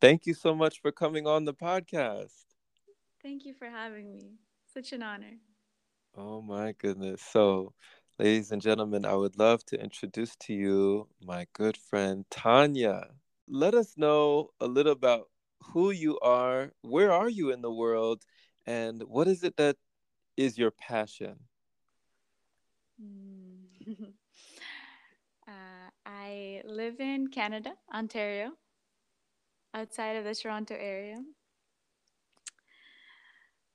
thank you so much for coming on the podcast. Thank you for having me. Such an honor. Oh my goodness. So, ladies and gentlemen, I would love to introduce to you my good friend Tahnia. Let us know a little about who you are, where are you in the world, and what is it that is your passion? uh, I live in Canada, Ontario, outside of the Toronto area.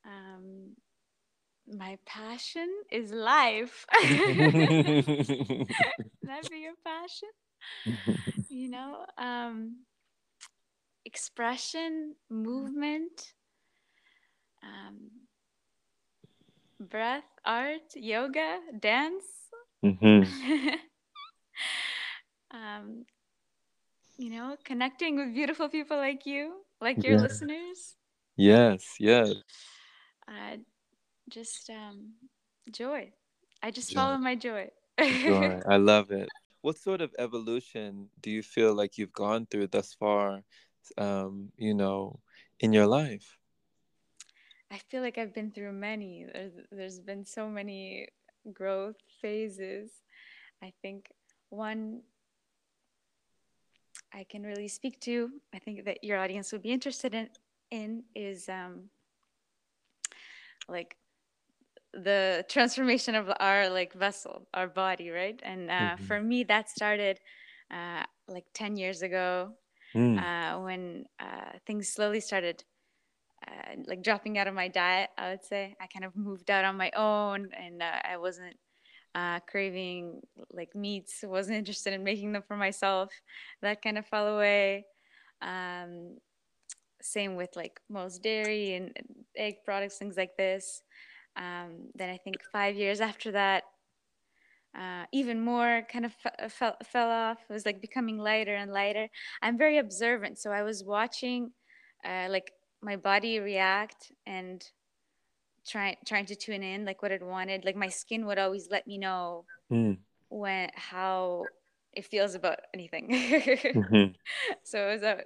Um, my passion is life. that be your passion? you know, um, expression, movement, um, breath, art, yoga, dance. Mm-hmm. um, you know, connecting with beautiful people like you, like your listeners. Yes, yes. Uh, just um, joy. I just joy. follow my joy. joy. I love it. What sort of evolution do you feel like you've gone through thus far, um, you know, in your life? I feel like I've been through many. There's, there's been so many growth phases. I think one I can really speak to, I think that your audience would be interested in, in is um, like the transformation of our like vessel, our body, right? And uh, mm-hmm. for me, that started uh, like 10 years ago mm. uh, when uh, things slowly started uh, like dropping out of my diet, I would say. I kind of moved out on my own and uh, I wasn't uh, craving like meats, wasn't interested in making them for myself. That kind of fell away. Um, same with like most dairy and egg products, things like this. Um, then I think five years after that, uh, even more kind of f- fell, fell off. It was like becoming lighter and lighter. I'm very observant, so I was watching uh, like my body react and trying trying to tune in like what it wanted like my skin would always let me know mm. when how it feels about anything mm-hmm. so it was a,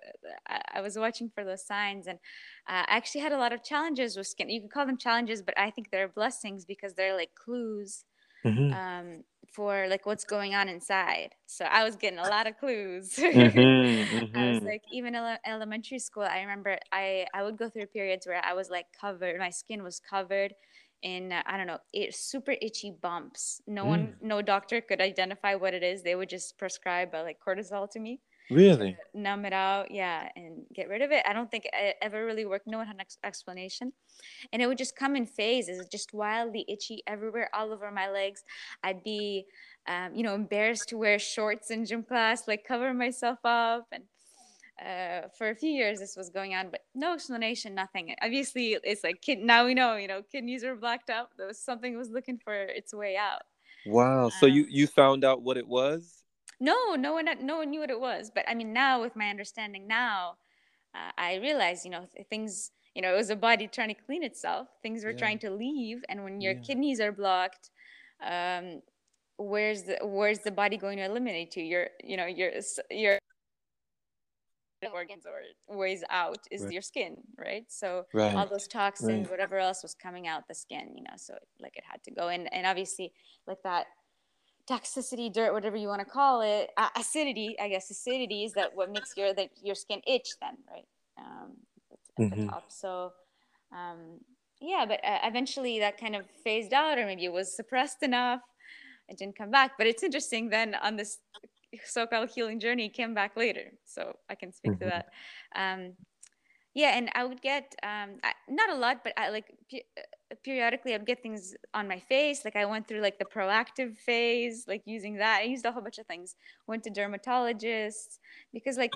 I was watching for those signs and uh, i actually had a lot of challenges with skin you can call them challenges but i think they're blessings because they're like clues mm-hmm. um, for like what's going on inside. So I was getting a lot of clues. mm-hmm, mm-hmm. I was mm-hmm. like, even ele- elementary school, I remember I I would go through periods where I was like covered, my skin was covered in uh, I don't know, it, super itchy bumps. No mm. one, no doctor could identify what it is. They would just prescribe uh, like cortisol to me. Really? numb it out, yeah, and get rid of it. I don't think it ever really worked. No one had an ex- explanation. And it would just come in phases, just wildly itchy everywhere, all over my legs. I'd be, um, you know, embarrassed to wear shorts in gym class, like cover myself up. And uh, for a few years, this was going on, but no explanation, nothing. Obviously, it's like kid. Now we know, you know, kidneys are blacked out. There was something was looking for its way out. Wow. So um, you you found out what it was? No, no one, no one knew what it was. But I mean, now with my understanding now, uh, I realize, you know, things, you know, it was a body trying to clean itself. Things were yeah. trying to leave, and when your yeah. kidneys are blocked, um, where's the where's the body going to eliminate you? Your, you know, your your organs or ways out is right. your skin, right? So right. all those toxins, right. whatever else was coming out the skin, you know, so like it had to go in, and obviously like that toxicity, dirt, whatever you want to call it, uh, acidity, I guess acidity is that what makes your that your skin itch then, right? Um, at mm-hmm. the top. So um, yeah, but uh, eventually that kind of phased out, or maybe it was suppressed enough. It didn't come back. But it's interesting then on this so-called healing journey, came back later. So I can speak mm-hmm. to that. Um, yeah, and I would get um, not a lot, but I like periodically I'd get things on my face. Like I went through like the Proactiv phase, like using that. I used a whole bunch of things. Went to dermatologists because like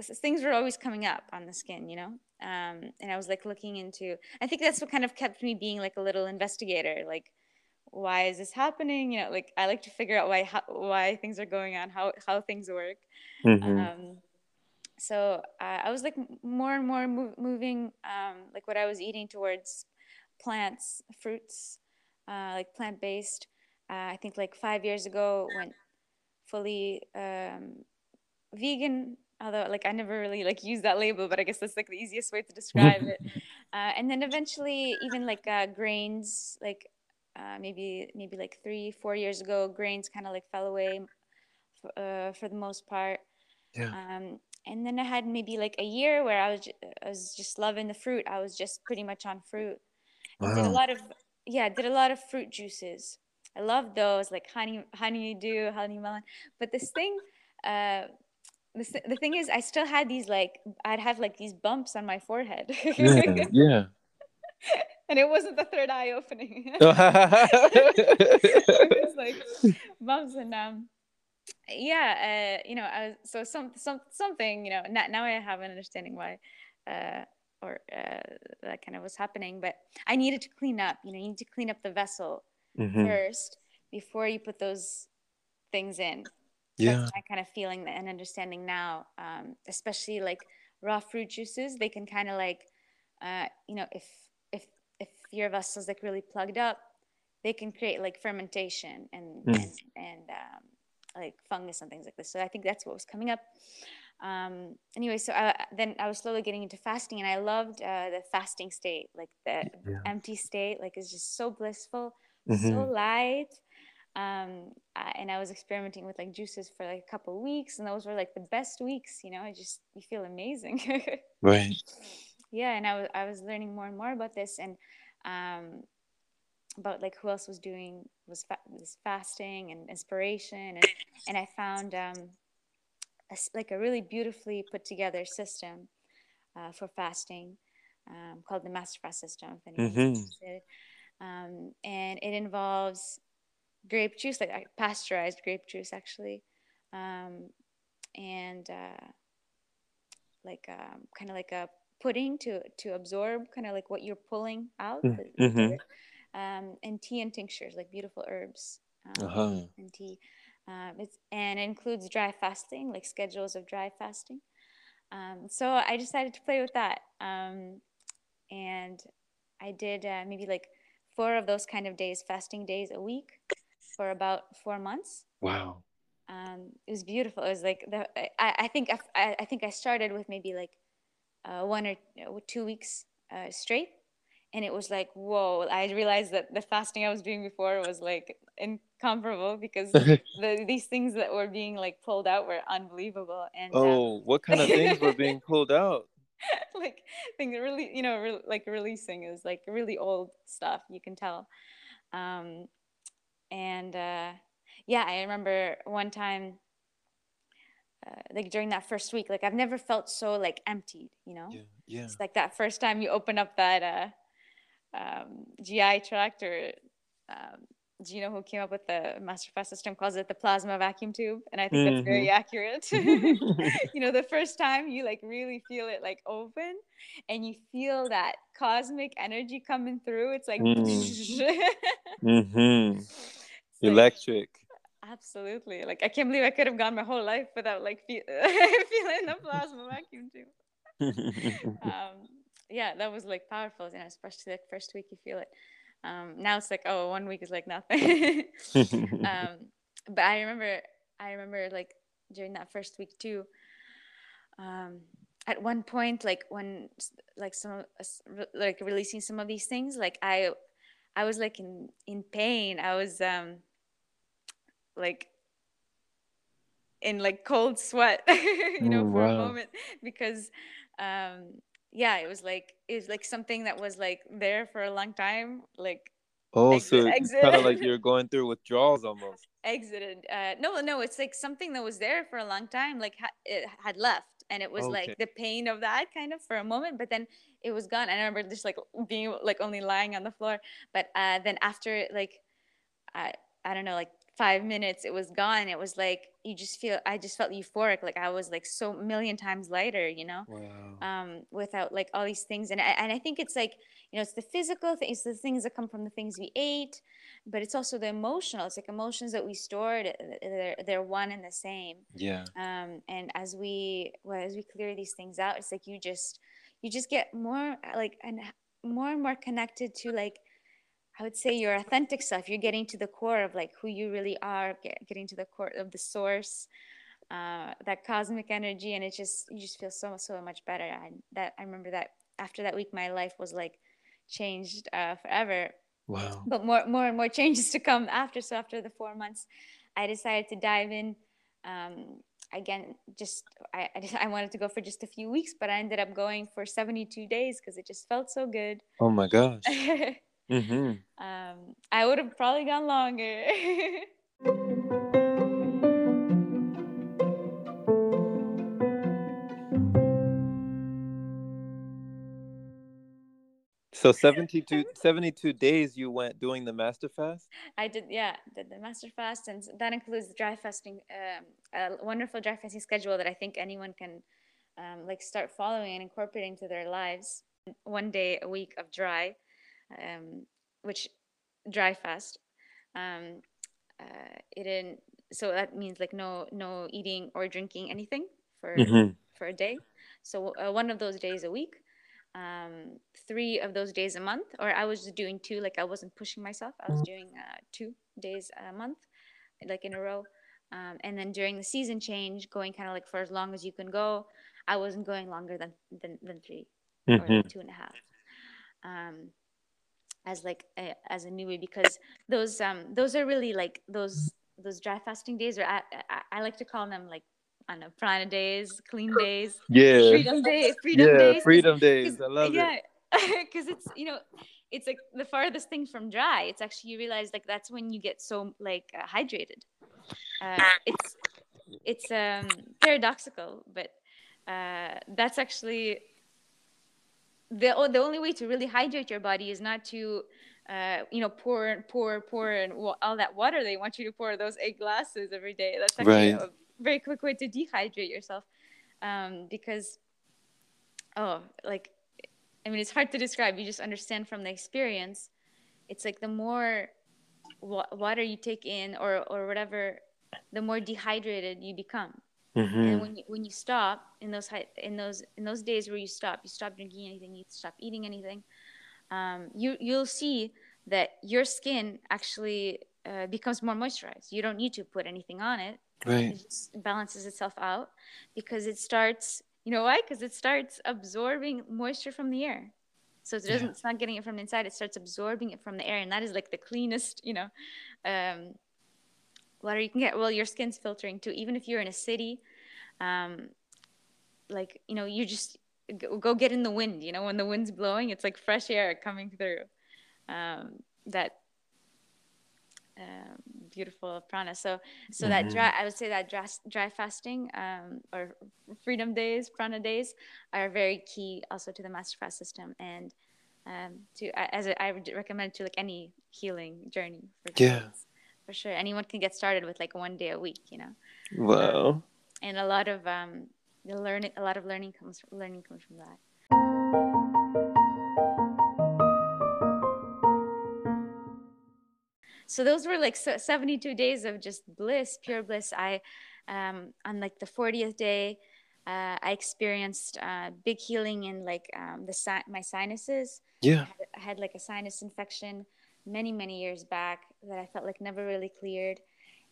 things were always coming up on the skin, you know. Um, and I was like looking into. I think that's what kind of kept me being like a little investigator. Like, why is this happening? You know, like I like to figure out why how, why things are going on, how how things work. Mm-hmm. Um, so uh, I was like more and more move, moving, um, like what I was eating towards plants, fruits, uh, like plant based. Uh, I think like five years ago went fully um, vegan although like I never really like use that label, but I guess that's like the easiest way to describe it. Uh, and then eventually, even like uh, grains, like uh, maybe maybe like three four years ago, grains kind of like fell away for, uh, for the most part. Yeah. Um, and then I had maybe like a year where I was ju- I was just loving the fruit. I was just pretty much on fruit. I did a lot of yeah, I did a lot of fruit juices. I love those like honey honeydew, honey melon. But this thing, uh, the, the thing is, I still had these like I'd have like these bumps on my forehead, Yeah. Yeah. and it wasn't the third eye opening. it was like bumps and um yeah uh you know i was so some some something you know now, now i have an understanding why uh or uh, that kind of was happening but i needed to clean up you know you need to clean up the vessel Mhm. first before you put those things in Yeah. that's my kind of feeling and understanding now um, especially like raw fruit juices they can kind of like uh, you know if if if your vessel's like really plugged up they can create like fermentation and Mm. and, and um, like fungus and things like this so i think that's what was coming up um, anyway so I, then i was slowly getting into fasting and i loved uh, the fasting state like the Yeah. empty state like it's just so blissful so Mhm. light um I, and i was experimenting with like juices for like a couple weeks and those were like the best weeks you know i just you feel amazing Right. yeah and I was I was learning more and more about this and um about like who else was doing was fa- this fasting and inspiration and and i found um a like a really beautifully put together system uh, for fasting um, called the master fast system if anyone's Mhm. interested. Um, and it involves grape juice like pasteurized grape juice actually. Um, and uh, like um, kind of like a pudding to to absorb kind of like what you're pulling out Mm, the- the dirt. um, and tea and tinctures like beautiful herbs um, Uh-huh. and tea um, it's and it includes dry fasting like schedules of dry fasting um, so i decided to play with that um, and i did uh, maybe like four of those kind of days fasting days a week for about four months Wow. um, it was beautiful. It was like the I, I think I, I think I started with maybe like uh, one or two weeks uh, straight, and it was like whoa! I realized that the fasting I was doing before was like incomparable because the, these things that were being like pulled out were unbelievable, and um, Oh, what kind of things were being pulled out? like things really you know re- like releasing is like really old stuff you can tell um and uh yeah i remember one time uh, like during that first week like i've never felt so like emptied you know Yeah. Yeah. it's like that first time you open up that uh um gi tract or um Gino, who came up with the master fast system, calls it the plasma vacuum tube, and I think that's very accurate. you know, the first time you like really feel it like open, and you feel that cosmic energy coming through. It's like, Mm-hmm. It's like- Electric. absolutely. Like I can't believe I could have gone my whole life without like feel- feeling the plasma vacuum tube. Um, yeah, that was like powerful. You know, especially like first week you feel it. Um, now it's like, oh, one week is like nothing. um, but I remember, I remember like during that first week too. Um, at one point, like when like some of us- re- like releasing some of these things, like I, I was like in in pain. I was um, like in like cold sweat, you know, Mm, for a moment because um yeah it was like it was like something that was like there for a long time like oh, Exit, so kind of like you're going through withdrawals almost. exited uh no no it's like something that was there for a long time like ha- it had left and it was Okay. like the pain of that kind of for a moment but then it was gone i remember just like being like only lying on the floor but uh then after like i i don't know like five minutes it was gone it was like you just feel i just felt euphoric like i was like so million times lighter you know Wow. um, without like all these things. And I, and I think it's like, you know, it's the physical things, the things that come from the things we ate, but it's also the emotional. It's like emotions that we stored. uh, They're, they're one and the same. Yeah. Um, and as we, well, as we clear these things out, it's like you just, you just get more like, and more and more connected to like, I would say your authentic self. You're getting to the core of like who you really are, get, getting to the core of the source. uh, that cosmic energy, and it just you just feel so so much better. And that I remember that after that week, my life was like changed uh, forever. Wow. But more more and more changes to come after. So after the four months, I decided to dive in. Um, again, just I, I, just I wanted to go for just a few weeks, but I ended up going for 72 days because it just felt so good. Oh my gosh. mm-hmm. um, I would have probably gone longer. So 72, 72 days you went doing the master fast? I did, yeah, did the master fast, and that includes the dry fasting, um, a wonderful dry fasting schedule that I think anyone can um, like start following and incorporating to their lives. One day a week of dry, um, which dry fast. Um, uh, it in so that means like no no eating or drinking anything for mm-hmm. for a day. So uh, one of those days a week um, three of those days a month, or I was just doing two, like I wasn't pushing myself. I was mm. doing uh, two days a month, like in a row. Um, and then during the season change, going kind of like for as long as you can go, I wasn't going longer than than, than 3 mm-hmm. or two and a half. Um, as like a, as a newbie, because those um those are really like those those dry fasting days, or I, I, I like to call them like I don't know prana days, clean days, yeah, freedom day, freedom yeah, days, freedom days. I love yeah, it. Yeah, because it's you know, it's like the farthest thing from dry. It's actually you realize like that's when you get so like uh, hydrated. Uh, it's it's um paradoxical, but uh, that's actually the the only way to really hydrate your body is not to uh, you know, pour, pour, pour, and all that water they want you to pour those eight glasses every day. That's actually right. a very quick way to dehydrate yourself um, because oh like i mean it's hard to describe you just understand from the experience it's like the more wa- water you take in or or whatever the more dehydrated you become mm-hmm. and when you, when you stop in those in those in those days where you stop you stop drinking anything you stop eating anything um, you you'll see that your skin actually uh, becomes more moisturized you don't need to put anything on it right. it balances itself out because it starts you know why because it starts absorbing moisture from the air so it doesn't yeah. it's not getting it from the inside it starts absorbing it from the air and that is like the cleanest you know um, water you can get well your skin's filtering too even if you're in a city um, like you know you just go, go, get in the wind you know when the wind's blowing it's like fresh air coming through um, that um, beautiful prana. So, so mm-hmm. that dry, I would say that dry, dry fasting um, or freedom days, prana days, are very key also to the master fast system and um, to as I would recommend to like any healing journey. For yeah, for sure. Anyone can get started with like one day a week. You know. Wow. Um, and a lot of um, the learning, a lot of learning comes from, learning comes from that. so those were like 72 days of just bliss pure bliss i um, on like the 40th day uh, i experienced uh, big healing in like um, the si- my sinuses yeah I had, I had like a sinus infection many many years back that i felt like never really cleared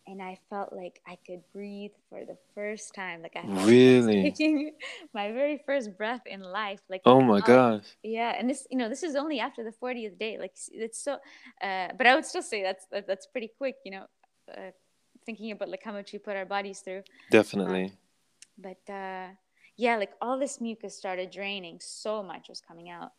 and I felt like I could breathe for the first time. Like I really taking my very first breath in life. Like oh my um, gosh, yeah. And this, you know, this is only after the 40th day. Like it's so, uh, but I would still say that's that, that's pretty quick. You know, uh, thinking about like how much we put our bodies through. Definitely. Um, but uh, yeah, like all this mucus started draining. So much was coming out,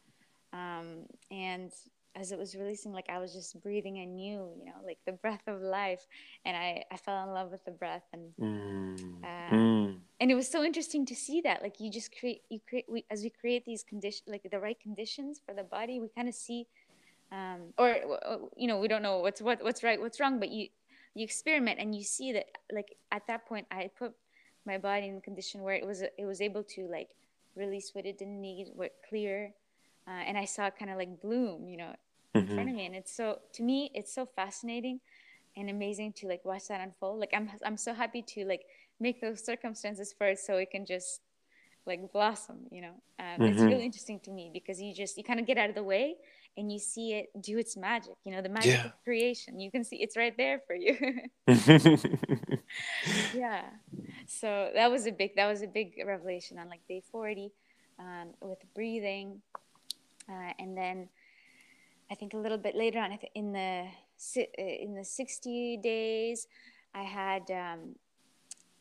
um, and as it was releasing, like I was just breathing anew, you know, like the breath of life, and I I fell in love with the breath, and mm. Uh, mm. and it was so interesting to see that, like you just create you create we as we create these conditions, like the right conditions for the body, we kind of see, um, or you know, we don't know what's what what's right, what's wrong, but you you experiment and you see that, like at that point, I put my body in a condition where it was it was able to like release what it didn't need, what clear uh, and I saw it kind of like bloom, you know, in mm-hmm. front of me. And it's so to me, it's so fascinating and amazing to like watch that unfold. Like I'm I'm so happy to like make those circumstances for it so it can just like blossom. You know, um, mm-hmm. it's really interesting to me because you just you kind of get out of the way and you see it do its magic. You know, the magic yeah. of creation. You can see it's right there for you. yeah. so that was a big that was a big revelation on like day 40 um, with breathing uh, and then i think a little bit later on in the uh, in the 60 days i had um,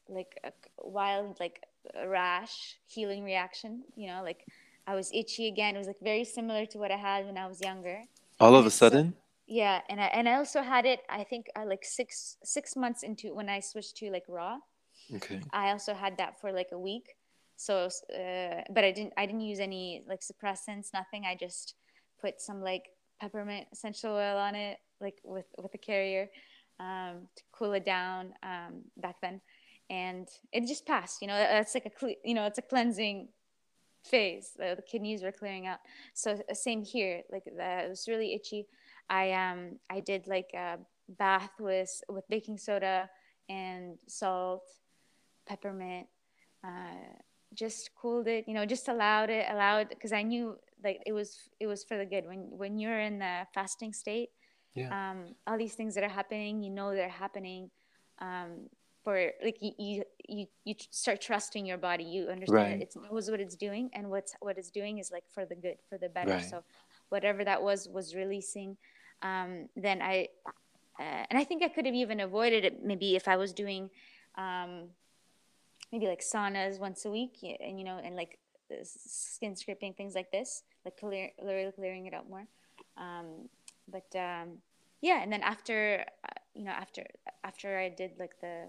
like a wild like a rash healing reaction you know like i was itchy again. It was like very similar to what i had when i was younger. All of a sudden? So, yeah and I, and I also had it i think uh, like six six months into when i switched to like raw. Okay. I also had that for like a week so uh, but i didn't i didn't use any like suppressants nothing. I just put some like peppermint essential oil on it like with with the carrier um, to cool it down um, back then. And it just passed you know that's like a you know it's a cleansing phase the, kidneys were clearing out. So uh, same here like it was really itchy. I um i did like a bath with with baking soda and salt peppermint uh, just cooled it you know just allowed it allowed because i knew like it was it was for the good when when you're in the fasting state yeah. um all these things that are happening you know they're happening um for like you, you you you start trusting your body you understand right. it knows what it's doing and what's what it's doing is like for the good for the better right. so whatever that was was releasing um, then i uh, and i think i could have even avoided it maybe if i was doing um, maybe like saunas once a week and you know and like skin scraping things like this like clear, clearing it out more um, but um, yeah and then after uh, you know after after i did like the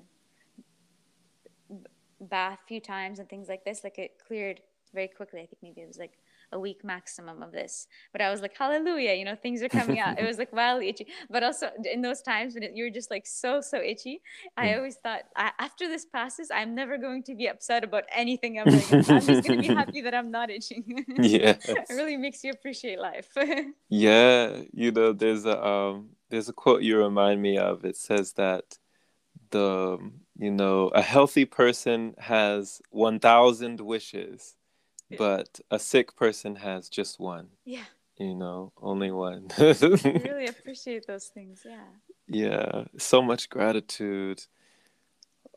bath a few times and things like this, like it cleared very quickly. I think maybe it was like a week maximum of this. But I was like, hallelujah, you know, things are coming out. it was like wildly itchy. But also in those times when it, you're just like so, so itchy, I mm. always thought, I, after this passes, I'm never going to be upset about anything I'm doing. I'm just going to be happy that I'm not itching. yeah. it really makes you appreciate life. yeah. You know, there's a, um, there's a quote you remind me of. It says that the you know a healthy person has 1000 wishes yeah. but a sick person has just one yeah. you know only one. I really appreciate those things yeah. Yeah so much gratitude.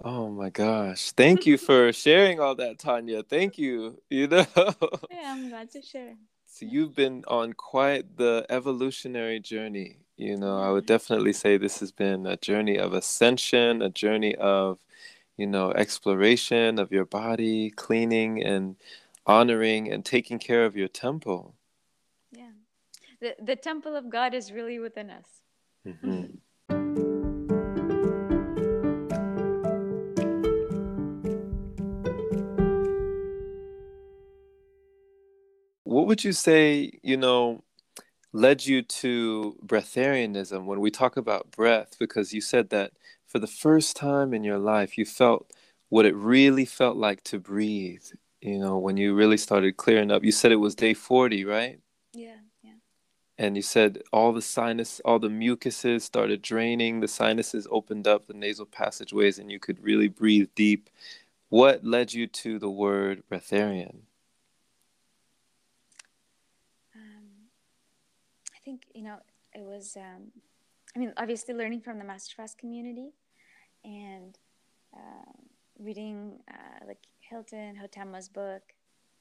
Oh my gosh. Thank you for sharing all that Tahnia. Thank you you know? Yeah i'm glad to share. So you've been on quite the evolutionary journey you know. I would definitely say this has been a journey of ascension a journey of you know exploration of your body cleaning and honoring and taking care of your temple. Yeah. The, the temple of god is really within us. Mm-hmm. what would you say you know led you to breatharianism when we talk about breath? Because you said that for the first time in your life you felt what it really felt like to breathe you know when you really started clearing up you said it was day 40 right? Yeah yeah. And you said all the sinus all the mucuses started draining the sinuses opened up the nasal passageways and you could really breathe deep. What led you to the word breatharian? Um, I think you know it was. Um, I mean, obviously learning from the master fast community, and uh, reading uh, like Hilton Hotema's book,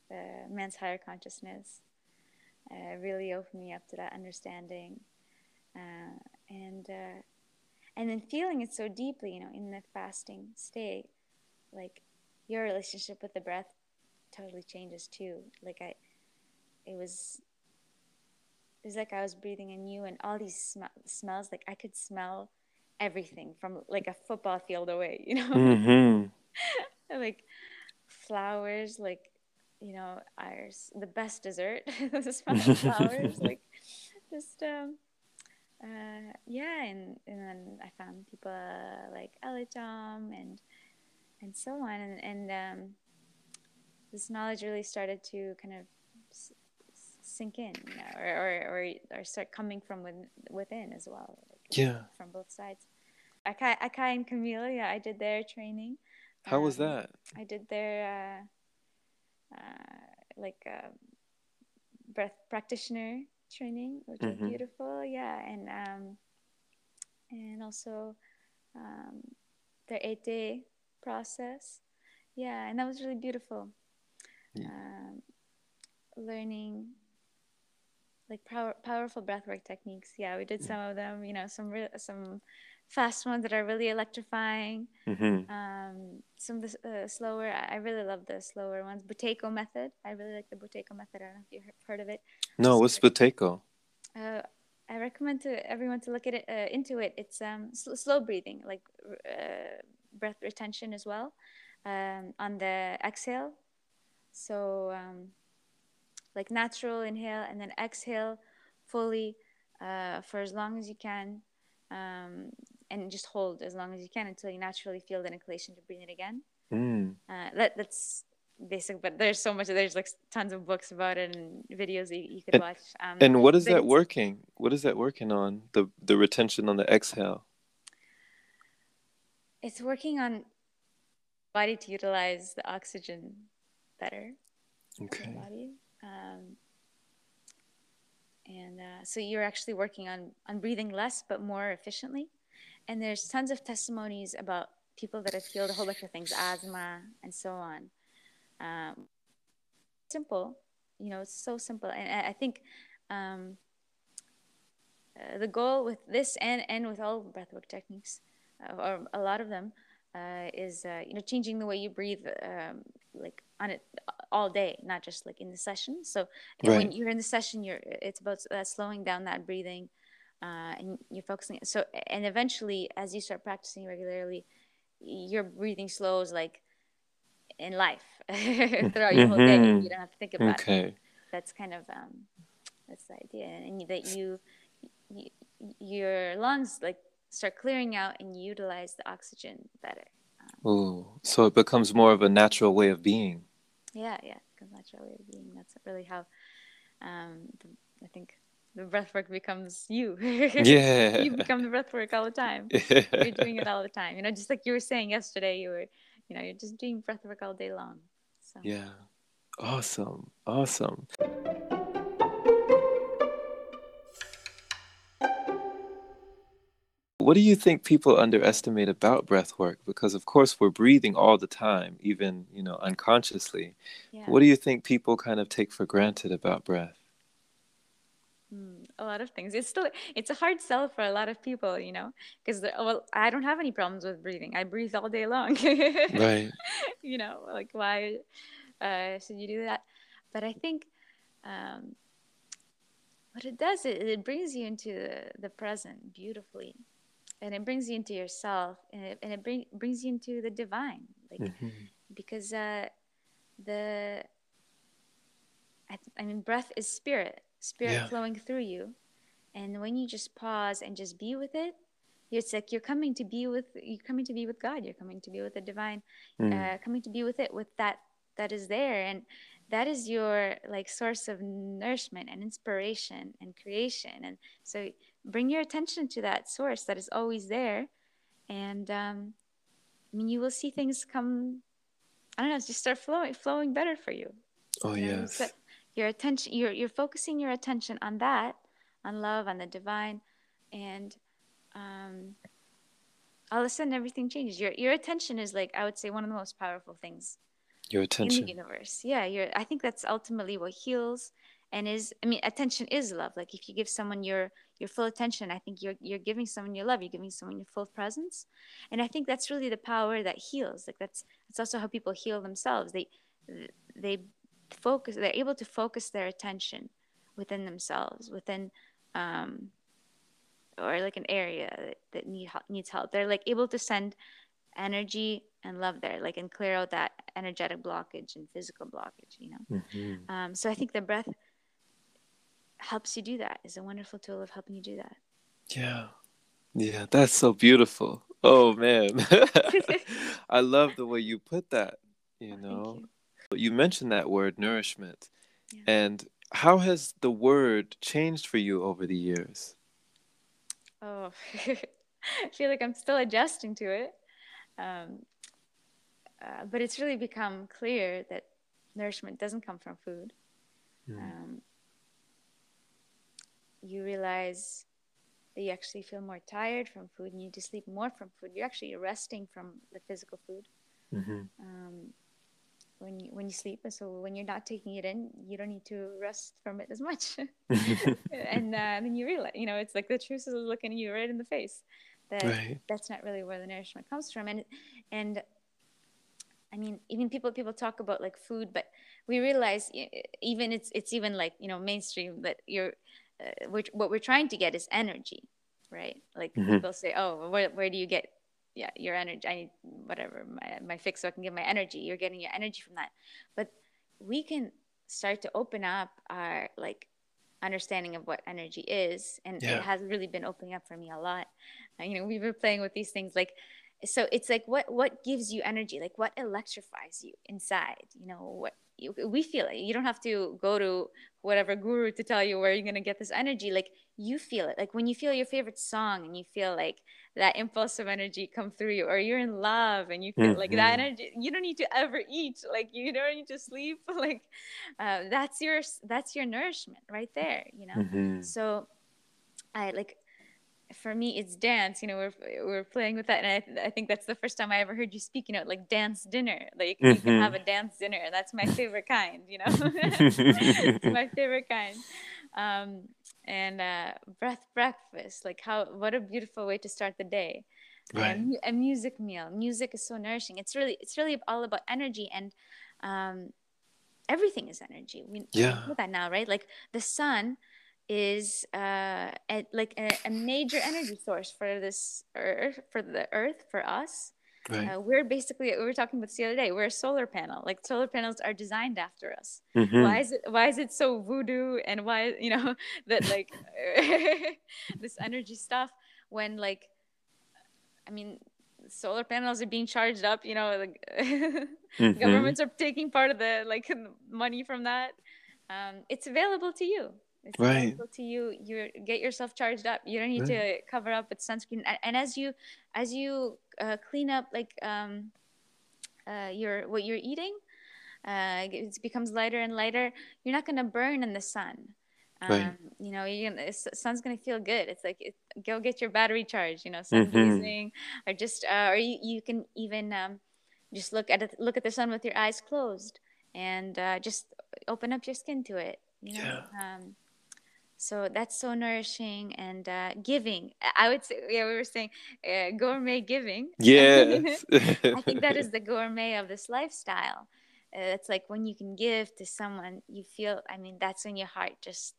the Man's Higher Consciousness, uh, really opened me up to that understanding, uh, and uh, and then feeling it so deeply, you know, in the fasting state, like your relationship with the breath totally changes too. Like I, it was it was like I was breathing in you and all these sm- smells. Like I could smell everything from like a football field away, you know? Mm-hmm. like flowers, like, you know, ours, the best dessert, the smell of flowers, like just, um, uh, yeah. And, and then I found people uh, like Elitom and, and so on. And, and um, this knowledge really started to kind of sink in, you know, or, or, or, or start coming from within, within as well. Like, yeah. From both sides. Akahi, Akahi and Camille, yeah, I did their training. How um, was that? I did their, uh, uh, like, uh, breath practitioner training, which mm-hmm. was beautiful. Yeah. And, um, and also, um, their eight day process. yeah, and that was really beautiful. Yeah. Um, learning like power, powerful breathwork techniques. Yeah, we did some of them. You know, some real some fast ones that are really electrifying. Mm-hmm. Um, some of the uh, slower. I really love the slower ones. Buteyko method. I really like the Buteyko method. I don't know if you've heard of it. No, what's Buteyko? Uh, I recommend to everyone to look at it uh, into it. It's um, sl- slow breathing, like uh, breath retention as well, um, on the exhale. So um, like natural inhale and then exhale fully uh, for as long as you can, um, and just hold as long as you can until you naturally feel the inclination to breathe it again. Mm. Uh, that that's basic, but there's so much. There's like tons of books about it and videos you, you could and, watch. Um, and what is that working? What is that working on? The the retention on the exhale. It's working on body to utilize the oxygen better. Okay. body. Um, and uh, so you're actually working on on breathing less but more efficiently. And there's tons of testimonies about people that have healed a whole bunch of things, asthma and so on. Um, simple, you know, it's so simple. And I think um, uh, the goal with this and, and with all breathwork techniques, uh, or a lot of them, uh, is uh, you know changing the way you breathe, um, like on it all day, not just like in the session. So right. when you're in the session, you're it's about uh, slowing down that breathing, uh, and you're focusing. So and eventually, as you start practicing regularly, your breathing slows like in life throughout your whole day. Mm-hmm. You don't have to think about okay. it. That's kind of um, that's the idea, and that you, you your lungs like start clearing out and utilize the oxygen better. Um, oh, so it becomes more of a natural way of being. Yeah, yeah, it natural way of being. That's really how um, the, I think the breathwork becomes you. Yeah. you become the breathwork all the time. you're doing it all the time. You know, just like you were saying yesterday, you were, you know, you're just doing breathwork all day long. So. Yeah. Awesome. Awesome. What do you think people underestimate about breath work? Because of course we're breathing all the time, even you know unconsciously. Yeah. What do you think people kind of take for granted about breath? Mm, a lot of things. It's still it's a hard sell for a lot of people, you know, because well, I don't have any problems with breathing. I breathe all day long. right. You know, like why uh, should you do that? But I think um, what it does, is it brings you into the, the present beautifully and it brings you into yourself and it, and it bring, brings you into the divine like mm-hmm. because uh, the I, I, mean breath is spirit spirit yeah. flowing through you and when you just pause and just be with it it's like you're coming to be with you're coming to be with god you're coming to be with the divine mm. uh, coming to be with it with that that is there and that is your like source of nourishment and inspiration and creation and so bring your attention to that source that is always there. And um, i mean you will see things come i don't know just start flowing flowing better for you. Oh you know? yes. so your attention you're, you're focusing your attention on that on love on the divine. And um, all of a sudden everything changes. Your your attention is like i would say one of the most powerful things your attention in the universe. Yeah your i think that's ultimately what heals and is i mean attention is love. Like if you give someone your your full attention. I think you're you're giving someone your love. You're giving someone your full presence. And i think that's really the power that heals. Like that's that's also how people heal themselves. They they focus they're able to focus their attention within themselves within um or like an area that, need needs help. They're like able to send energy and love there like and clear out that energetic blockage and physical blockage you know? Mm-hmm. um, so i think the breath helps you do that is a wonderful tool of helping you do that yeah yeah that's so beautiful oh man i love the way you put that you oh, know you. you. mentioned that word nourishment yeah. and how has the word changed for you over the years oh i feel like i'm still adjusting to it um, uh, but it's really become clear that nourishment doesn't come from food. Mm. Um, you realize that you actually feel more tired from food and you need to sleep more from food. You're actually resting from the physical food. Mm-hmm. Um, when you when you sleep so when you're not taking it in you don't need to rest from it as much and uh, then you realize you know it's like the truth is looking you right in the face that right. that's not really where the nourishment comes from and and i mean even people people talk about like food but we realize even it's it's even like you know mainstream that you're uh, which, what we're trying to get is energy right? Like mm-hmm. people say oh where, where do you get yeah your energy? I need whatever my, my fix so i can get my energy. You're getting your energy from that. But we can start to open up our like understanding of what energy is and yeah. it has really been opening up for me a lot. Uh, you know we've been playing with these things like so it's like what what gives you energy? Like what electrifies you inside? You know what we feel it. You don't have to go to whatever guru to tell you where you're going to get this energy. Like you feel it. Like when you feel your favorite song and you feel like that impulse of energy come through you, or you're in love and you feel mm-hmm. like that mm-hmm. energy. You don't need to ever eat. Like you don't need to sleep. Like uh, that's your that's your nourishment right there. You know. Mm-hmm. So I like for me it's dance you know we're we're playing with that and I, I think that's the first time i ever heard you speak you know like dance dinner like mm-hmm. you can have a mm-hmm. dance dinner and that's my favorite kind you know it's my favorite kind um, and uh, breath breakfast like how what a beautiful way to start the day right. and a music meal music is so nourishing it's really it's really all about energy and um, everything is energy we yeah. know that now right like the sun is uh, a, like a, a, major energy source for this earth, for the earth, for us. Right. Uh, we're basically we were talking about this the other day. We're a solar panel. Like solar panels are designed after us. Mm-hmm. Why is it? Why is it so voodoo? And why you know that like this energy stuff when like I mean solar panels are being charged up. You know, like mm-hmm. governments are taking part of the like money from that. Um, it's available to you. It's right. to you. You get yourself charged up. You don't need right. to cover up with sunscreen. And, and as you as you uh, clean up like um, uh, your what you're eating, uh, it becomes lighter and lighter. You're not gonna burn in the sun. Um, right. You know, you the sun's gonna feel good. It's like it, go get your battery charged. You know, sun mm-hmm. or just uh, or you, you can even um, just look at it, look at the sun with your eyes closed and uh, just open up your skin to it. You know? Yeah. Um, so that's so nourishing and uh, giving. I would say, yeah, we were saying uh, gourmet giving. Yeah. I think that is the gourmet of this lifestyle. Uh, it's like when you can give to someone, you feel, I mean, that's when your heart just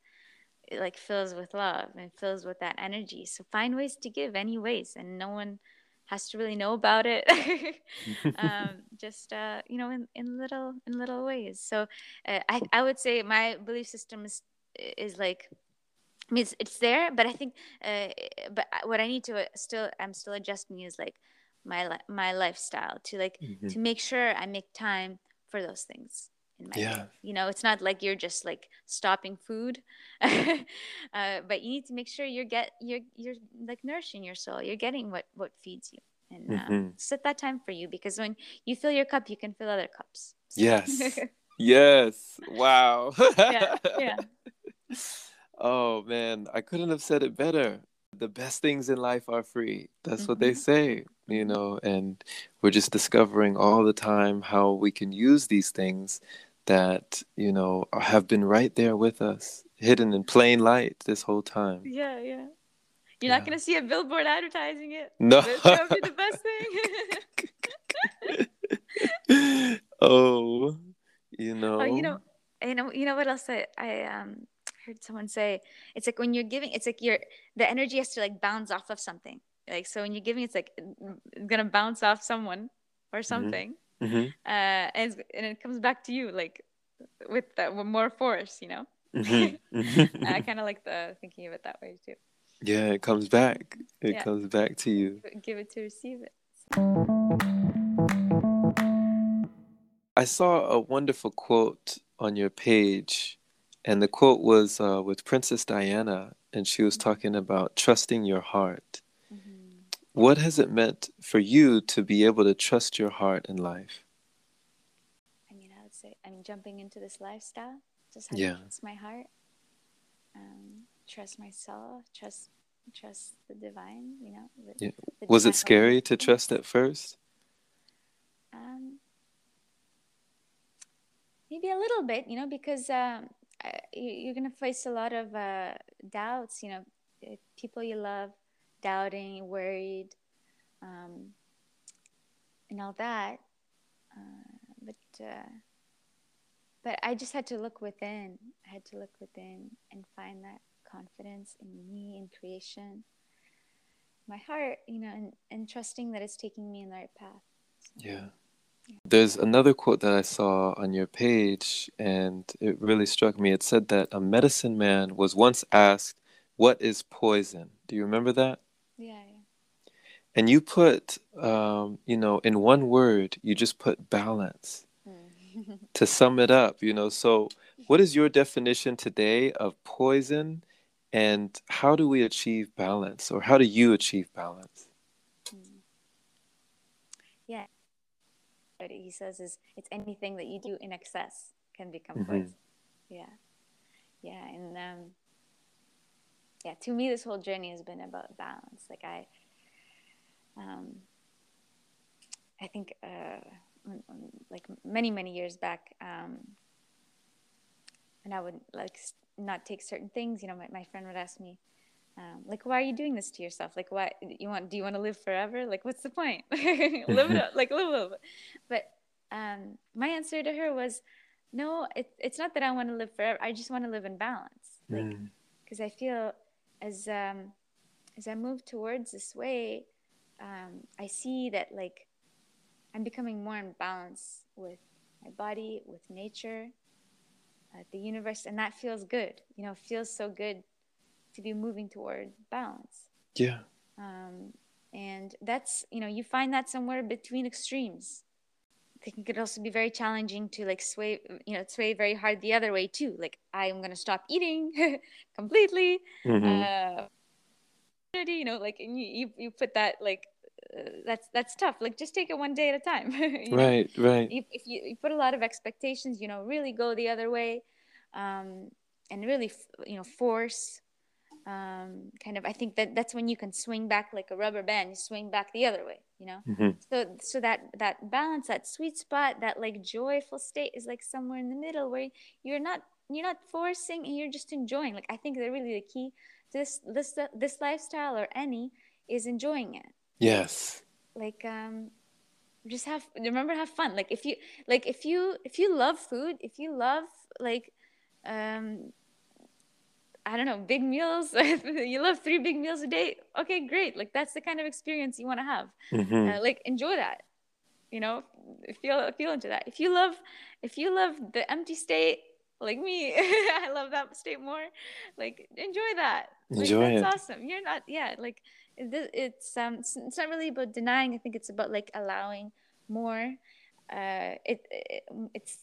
like fills with love and fills with that energy. So find ways to give any ways and no one has to really know about it. um, just, uh, you know, in, in little, in little ways. So uh, I, I would say my belief system is, is like I mean, it's, it's there, but I think, uh, but what I need to uh, still, I'm still adjusting is like my li- my lifestyle to like mm-hmm. to make sure I make time for those things in my yeah. Life. You know, it's not like you're just like stopping food, uh, but you need to make sure you're get you're you're like nourishing your soul. You're getting what what feeds you, and uh, mm-hmm. set that time for you because when you fill your cup, you can fill other cups. Yes. yes. Wow. yeah. Yeah. Oh man, I couldn't have said it better. The best things in life are free. That's mm-hmm. what they mm-hmm. say, you know, and we're just discovering all the time how we can use these things that, you know, have been right there with us, hidden in plain light this whole time. Yeah, yeah. You're yeah. not going to see a billboard advertising it. No. That's the best thing. oh, you know. Oh, you know, you know, you know what else I, I um heard someone say it's like when you're giving it's like you're the energy has to like bounce off of something like so when you're giving it's like it's gonna bounce off someone or mm-hmm. something mm-hmm. uh and, and it comes back to you like with that with more force you know mm-hmm. i kind of like the thinking of it that way too yeah it comes back it yeah. comes back to you give it to receive it i saw a wonderful quote on your page and the quote was uh, with Princess Diana, and she was talking about trusting your heart. Mm-hmm. What has it meant for you to be able to trust your heart in life? I mean, I would say, I mean, jumping into this lifestyle, just having yeah. trust my heart, um, trust myself, trust trust the divine. You know. The, yeah. the was it scary to trust at first? Um, maybe a little bit, you know, because um, you're going to face a lot of uh, doubts, you know, eh, people you love doubting, worried, um, and all that. Uh, but uh, but I just had to look within. I had to look within and find that confidence in me in creation, my heart, you know, and, and trusting that it's taking me in the right path. So, yeah. There's another quote that I saw on your page, and it really struck me. It said that a medicine man was once asked, What is poison? Do you remember that? Yeah, yeah. And you put, um, you know, in one word, you just put balance mm. to sum it up, you know. So, what is your definition today of poison, and how do we achieve balance, or how do you achieve balance? What he says is it's anything that you do in excess can become mm-hmm. poison. Yeah. Yeah. And um, yeah, to me, this whole journey has been about balance. Like I, um, I think, uh, like many, many years back, um, and I would like not take certain things. You know, my, my friend would ask me, um, like why are you doing this to yourself? Like why you want do you want to live forever? Like what's the point? Live it up, like live little but um, my answer to her was no it, it's not that i want to live forever i just want to live in balance. Like because mm. i feel as um, as i move towards this way um, i see that like i'm becoming more in balance with my body with nature uh, the universe and that feels good you know feels so good to be moving toward balance. Yeah. Um, and that's you know you find that somewhere between extremes. I think it could also be very challenging to like sway you know sway very hard the other way too. Like I'm gonna stop eating completely. Mm-hmm. Uh, you know, like and you, you you put that like uh, that's that's tough. Like just take it one day at a time. right, know? right. If, if you, you put a lot of expectations, you know, really go the other way, um, and really, you know, force um, kind of i think that that's when you can swing back like a rubber band you swing back the other way you know? Mm-hmm. so so that that balance that sweet spot that like joyful state is like somewhere in the middle where you're not you're not forcing and you're just enjoying. Like i think that really the key to this this this lifestyle or any is enjoying it. Yes. Like um just have remember have fun. Like if you like if you if you love food if you love like um I don't know, big meals. you love three big meals a day. Okay, great. Like that's the kind of experience you want to have. Mm-hmm. Uh, like enjoy that. You know, feel feel into that. If you love, if you love the empty state, like me, I love that state more. Like enjoy that. Enjoy like, that's it. awesome. You're not. Yeah. Like it, it's um. It's not really about denying. I think it's about like allowing more. Uh. It, it it's.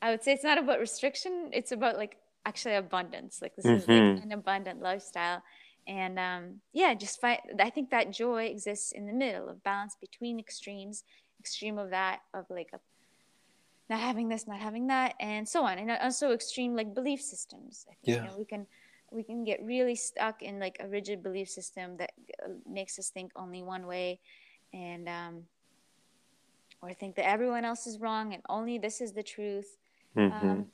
I would say it's not about restriction. It's about like actually abundance. Like this mm-hmm. is like mm-hmm. an abundant lifestyle. And um, yeah, just find, I think that joy exists in the middle of balance between extremes, extreme of that, of like a, not having this, not having that, and so on. And also extreme like belief systems. I think, yeah. You know, we can we can get really stuck in like a rigid belief system that uh, makes us think only one way, and um, or think that everyone else is wrong and only this is the truth. Mm-hmm. Um,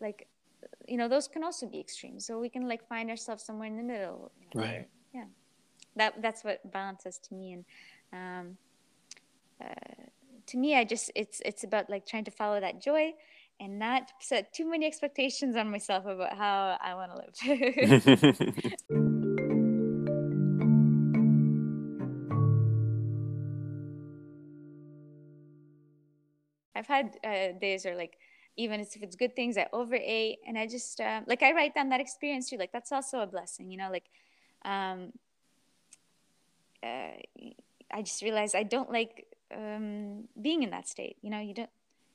like you know those can also be extremes. So we can like find ourselves somewhere in the middle you know, right. yeah. That that's what balance is to me. And um, uh, to me i just it's it's about like trying to follow that joy and not set too many expectations on myself about how i want to live. I've had uh, days where like even if it's good things i overate and i just uh, like i write down that experience too like that's also a blessing you know like um uh, i just realized i don't like um being in that state you know you don't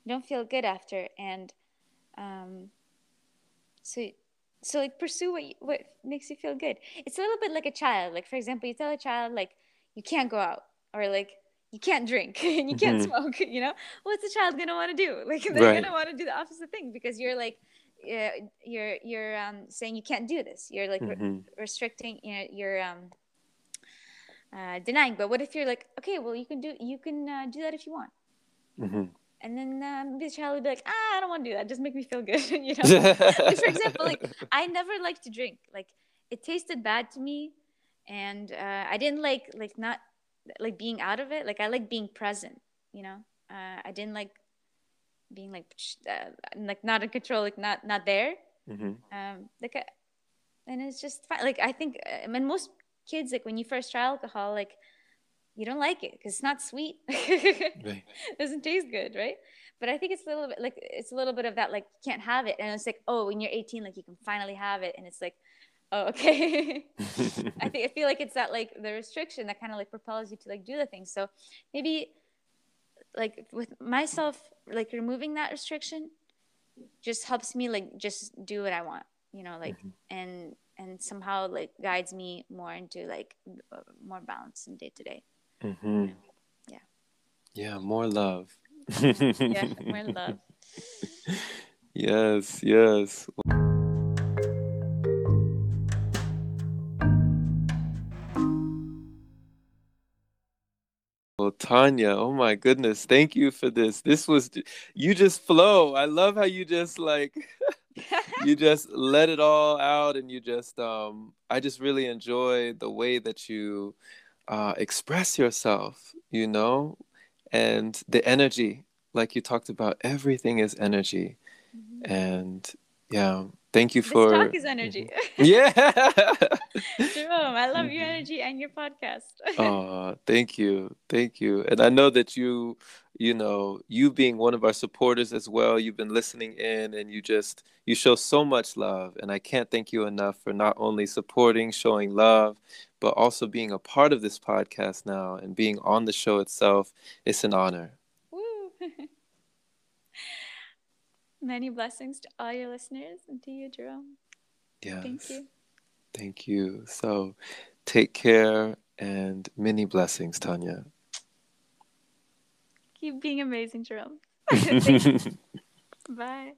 you don't feel good after and um so so like pursue what you, what makes you feel good. It's a little bit like a child like for example you tell a child like you can't go out or like you can't drink and you can't mm-hmm. smoke you know what's a child gonna want to do like they're right. gonna want to do the opposite thing because you're like uh, you're you're um, saying you can't do this you're like mm-hmm. re- restricting you know, you're um, uh, denying but what if you're like okay well you can do you can uh, do that if you want mm-hmm. and then um, the child would be like, ah, I don't want to do that. Just make me feel good, you know. for example, like I never liked to drink. Like it tasted bad to me, and uh, I didn't like like not like being out of it. Like I like being present, you know. Uh, I didn't like being like uh, like not in control, like not not there. Mm-hmm. Um, like, uh, and it's just fine. Like I think, I uh, mean, most kids like when you first try alcohol, like you don't like it because it's not sweet. right. Doesn't taste good, right? But I think it's a little bit like it's a little bit of that like you can't have it, and it's like oh when you're 18 like you can finally have it, and it's like oh okay. I think I feel like it's that like the restriction that kind of like propels you to like do the things. So maybe like with myself like removing that restriction just helps me like just do what I want, you know, like mm-hmm. and and somehow like guides me more into like more balance in day to day. Yeah. Yeah, more love. yeah, more love. yes, yes. Tahnia, oh my goodness, thank you for this. This was you just flow. I love how you just like you just let it all out and you just um I just really enjoy the way that you uh express yourself, you know, and the energy like you talked about everything is energy. Mm-hmm. And yeah, thank you for this talk is energy. Mm-hmm. Yeah. Jerome, I love your mm-hmm. energy and your podcast. oh, thank you. Thank you. And I know that you, you know, you being one of our supporters as well, you've been listening in and you just you show so much love. And I can't thank you enough for not only supporting, showing love, but also being a part of this podcast now and being on the show itself. It's an honor. Many blessings to all your listeners and to you, Jerome. Yes. Thank you. Thank you. So take care and many blessings, Tahnia. Keep being amazing, Jerome. Bye.